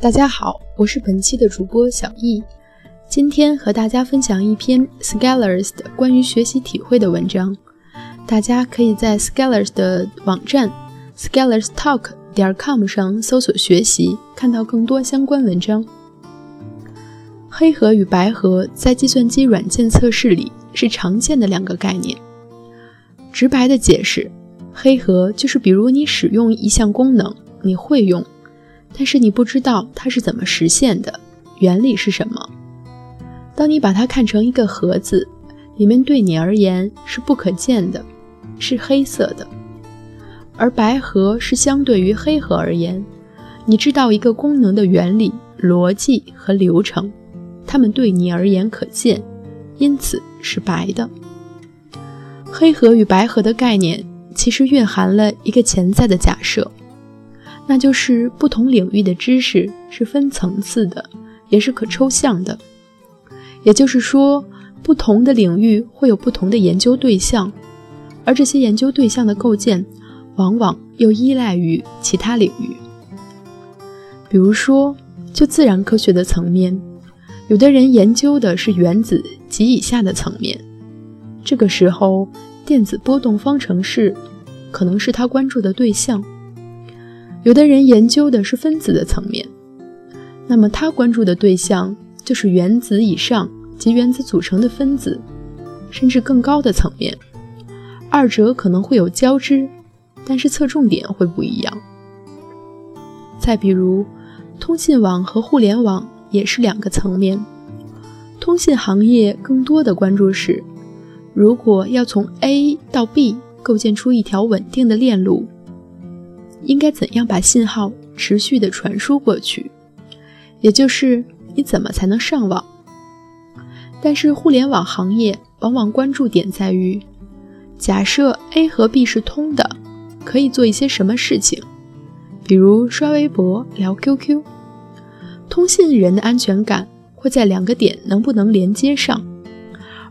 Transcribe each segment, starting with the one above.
大家好，我是本期的主播小易，今天和大家分享一篇 Scholars 的关于学习体会的文章。大家可以在 Scholars 的网站 scholarstalk 点 com 上搜索学习，看到更多相关文章。黑盒与白盒在计算机软件测试里是常见的两个概念。直白的解释，黑盒就是比如你使用一项功能，你会用，但是你不知道它是怎么实现的，原理是什么。当你把它看成一个盒子，里面对你而言是不可见的，是黑色的；而白盒是相对于黑盒而言，你知道一个功能的原理、逻辑和流程。它们对你而言可见，因此是白的。黑盒与白盒的概念其实蕴含了一个潜在的假设，那就是不同领域的知识是分层次的，也是可抽象的。也就是说，不同的领域会有不同的研究对象，而这些研究对象的构建往往又依赖于其他领域。比如说，就自然科学的层面。有的人研究的是原子及以下的层面，这个时候电子波动方程式可能是他关注的对象；有的人研究的是分子的层面，那么他关注的对象就是原子以上及原子组成的分子，甚至更高的层面。二者可能会有交织，但是侧重点会不一样。再比如，通信网和互联网。也是两个层面。通信行业更多的关注是，如果要从 A 到 B 构建出一条稳定的链路，应该怎样把信号持续的传输过去？也就是你怎么才能上网？但是互联网行业往往关注点在于，假设 A 和 B 是通的，可以做一些什么事情？比如刷微博、聊 QQ。通信人的安全感会在两个点能不能连接上，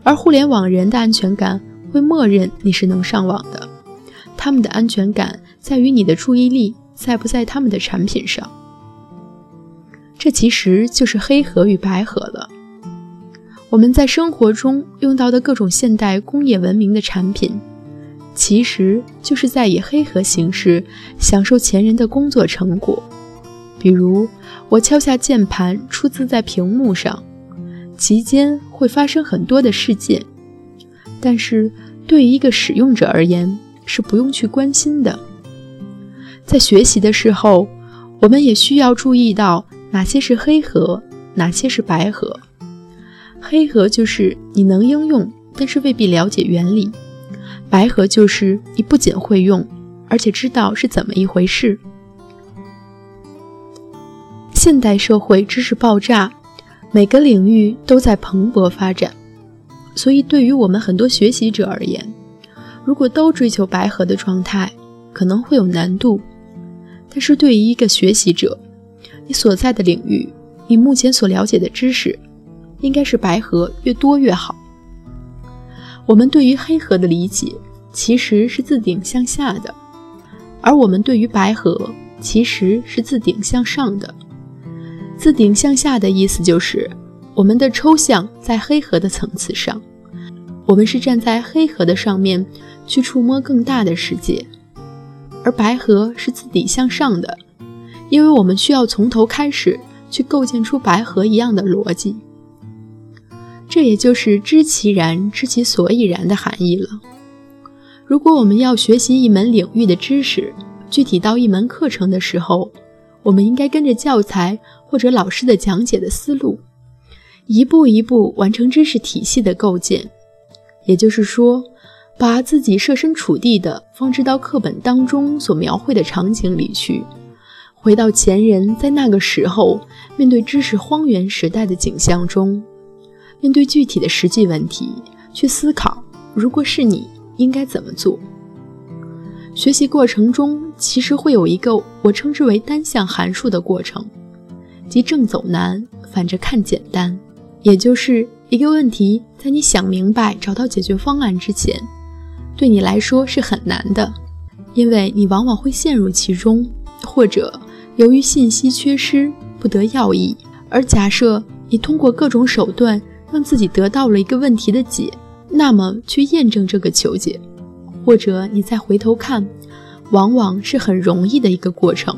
而互联网人的安全感会默认你是能上网的。他们的安全感在于你的注意力在不在他们的产品上。这其实就是黑盒与白盒了。我们在生活中用到的各种现代工业文明的产品，其实就是在以黑盒形式享受前人的工作成果。比如，我敲下键盘，出字在屏幕上，其间会发生很多的事件，但是对于一个使用者而言，是不用去关心的。在学习的时候，我们也需要注意到哪些是黑盒，哪些是白盒。黑盒就是你能应用，但是未必了解原理；白盒就是你不仅会用，而且知道是怎么一回事。现代社会知识爆炸，每个领域都在蓬勃发展，所以对于我们很多学习者而言，如果都追求白盒的状态，可能会有难度。但是对于一个学习者，你所在的领域，你目前所了解的知识，应该是白盒越多越好。我们对于黑盒的理解其实是自顶向下的，而我们对于白盒其实是自顶向上的。自顶向下的意思就是，我们的抽象在黑盒的层次上，我们是站在黑盒的上面去触摸更大的世界；而白盒是自底向上的，因为我们需要从头开始去构建出白盒一样的逻辑。这也就是知其然，知其所以然的含义了。如果我们要学习一门领域的知识，具体到一门课程的时候，我们应该跟着教材或者老师的讲解的思路，一步一步完成知识体系的构建。也就是说，把自己设身处地的放置到课本当中所描绘的场景里去，回到前人在那个时候面对知识荒原时代的景象中，面对具体的实际问题去思考：如果是你，应该怎么做？学习过程中，其实会有一个我称之为单向函数的过程，即正走难，反着看简单。也就是一个问题，在你想明白、找到解决方案之前，对你来说是很难的，因为你往往会陷入其中，或者由于信息缺失，不得要义。而假设你通过各种手段让自己得到了一个问题的解，那么去验证这个求解，或者你再回头看，往往是很容易的一个过程。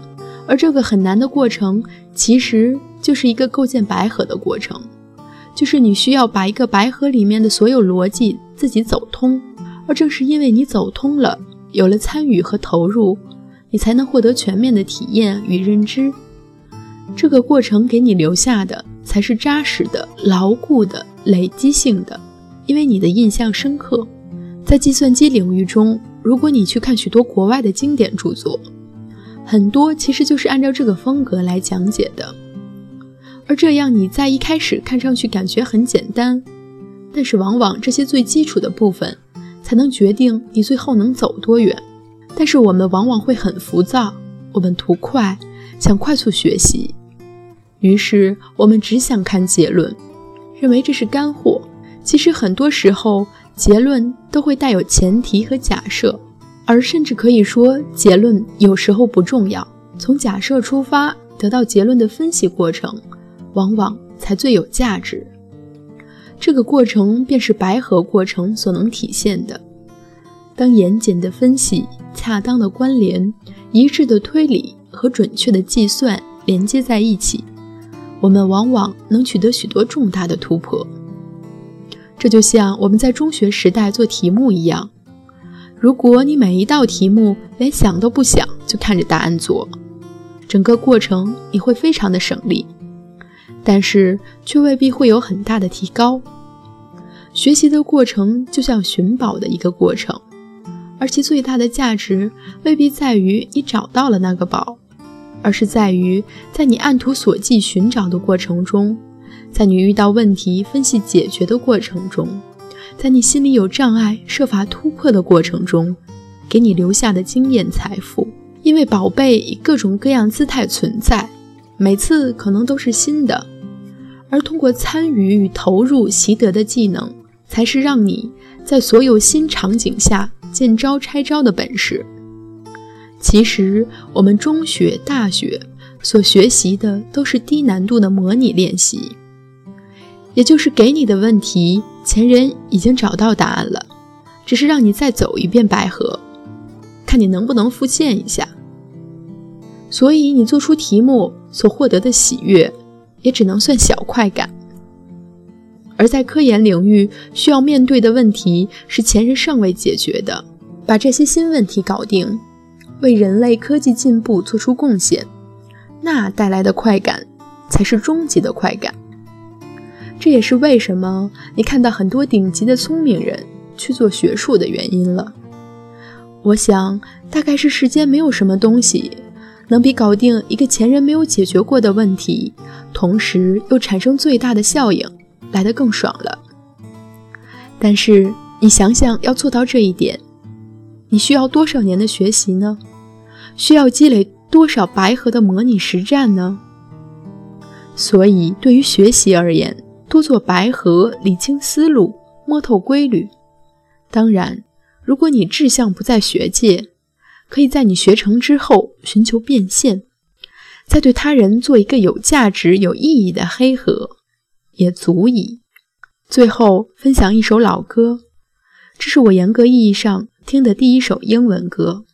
而这个很难的过程，其实就是一个构建白盒的过程，就是你需要把一个白盒里面的所有逻辑自己走通。而正是因为你走通了，有了参与和投入，你才能获得全面的体验与认知。这个过程给你留下的才是扎实的、牢固的、累积性的，因为你的印象深刻。在计算机领域中，如果你去看许多国外的经典著作，很多其实就是按照这个风格来讲解的。而这样你在一开始看上去感觉很简单，但是往往这些最基础的部分才能决定你最后能走多远。但是我们往往会很浮躁，我们图快，想快速学习。于是我们只想看结论，认为这是干货。其实很多时候，结论都会带有前提和假设，而甚至可以说，结论有时候不重要。从假设出发得到结论的分析过程，往往才最有价值。这个过程便是白盒过程所能体现的。当严谨的分析、恰当的关联、一致的推理和准确的计算连接在一起。我们往往能取得许多重大的突破，这就像我们在中学时代做题目一样。如果你每一道题目连想都不想就看着答案做，整个过程你会非常的省力，但是却未必会有很大的提高。学习的过程就像寻宝的一个过程，而其最大的价值未必在于你找到了那个宝。而是在于，在你按图索骥寻找的过程中，在你遇到问题分析解决的过程中，在你心里有障碍设法突破的过程中，给你留下的经验财富。因为宝贝以各种各样姿态存在，每次可能都是新的，而通过参与与投入习得的技能，才是让你在所有新场景下见招拆招的本事。其实，我们中学、大学所学习的都是低难度的模拟练习，也就是给你的问题，前人已经找到答案了，只是让你再走一遍白河，看你能不能复现一下。所以，你做出题目所获得的喜悦，也只能算小快感。而在科研领域，需要面对的问题是前人尚未解决的，把这些新问题搞定。为人类科技进步做出贡献，那带来的快感才是终极的快感。这也是为什么你看到很多顶级的聪明人去做学术的原因了。我想，大概是世间没有什么东西能比搞定一个前人没有解决过的问题，同时又产生最大的效应来得更爽了。但是，你想想，要做到这一点，你需要多少年的学习呢？需要积累多少白盒的模拟实战呢？所以，对于学习而言，多做白盒，理清思路，摸透规律。当然，如果你志向不在学界，可以在你学成之后寻求变现，再对他人做一个有价值、有意义的黑盒，也足以。最后分享一首老歌，这是我严格意义上听的第一首英文歌。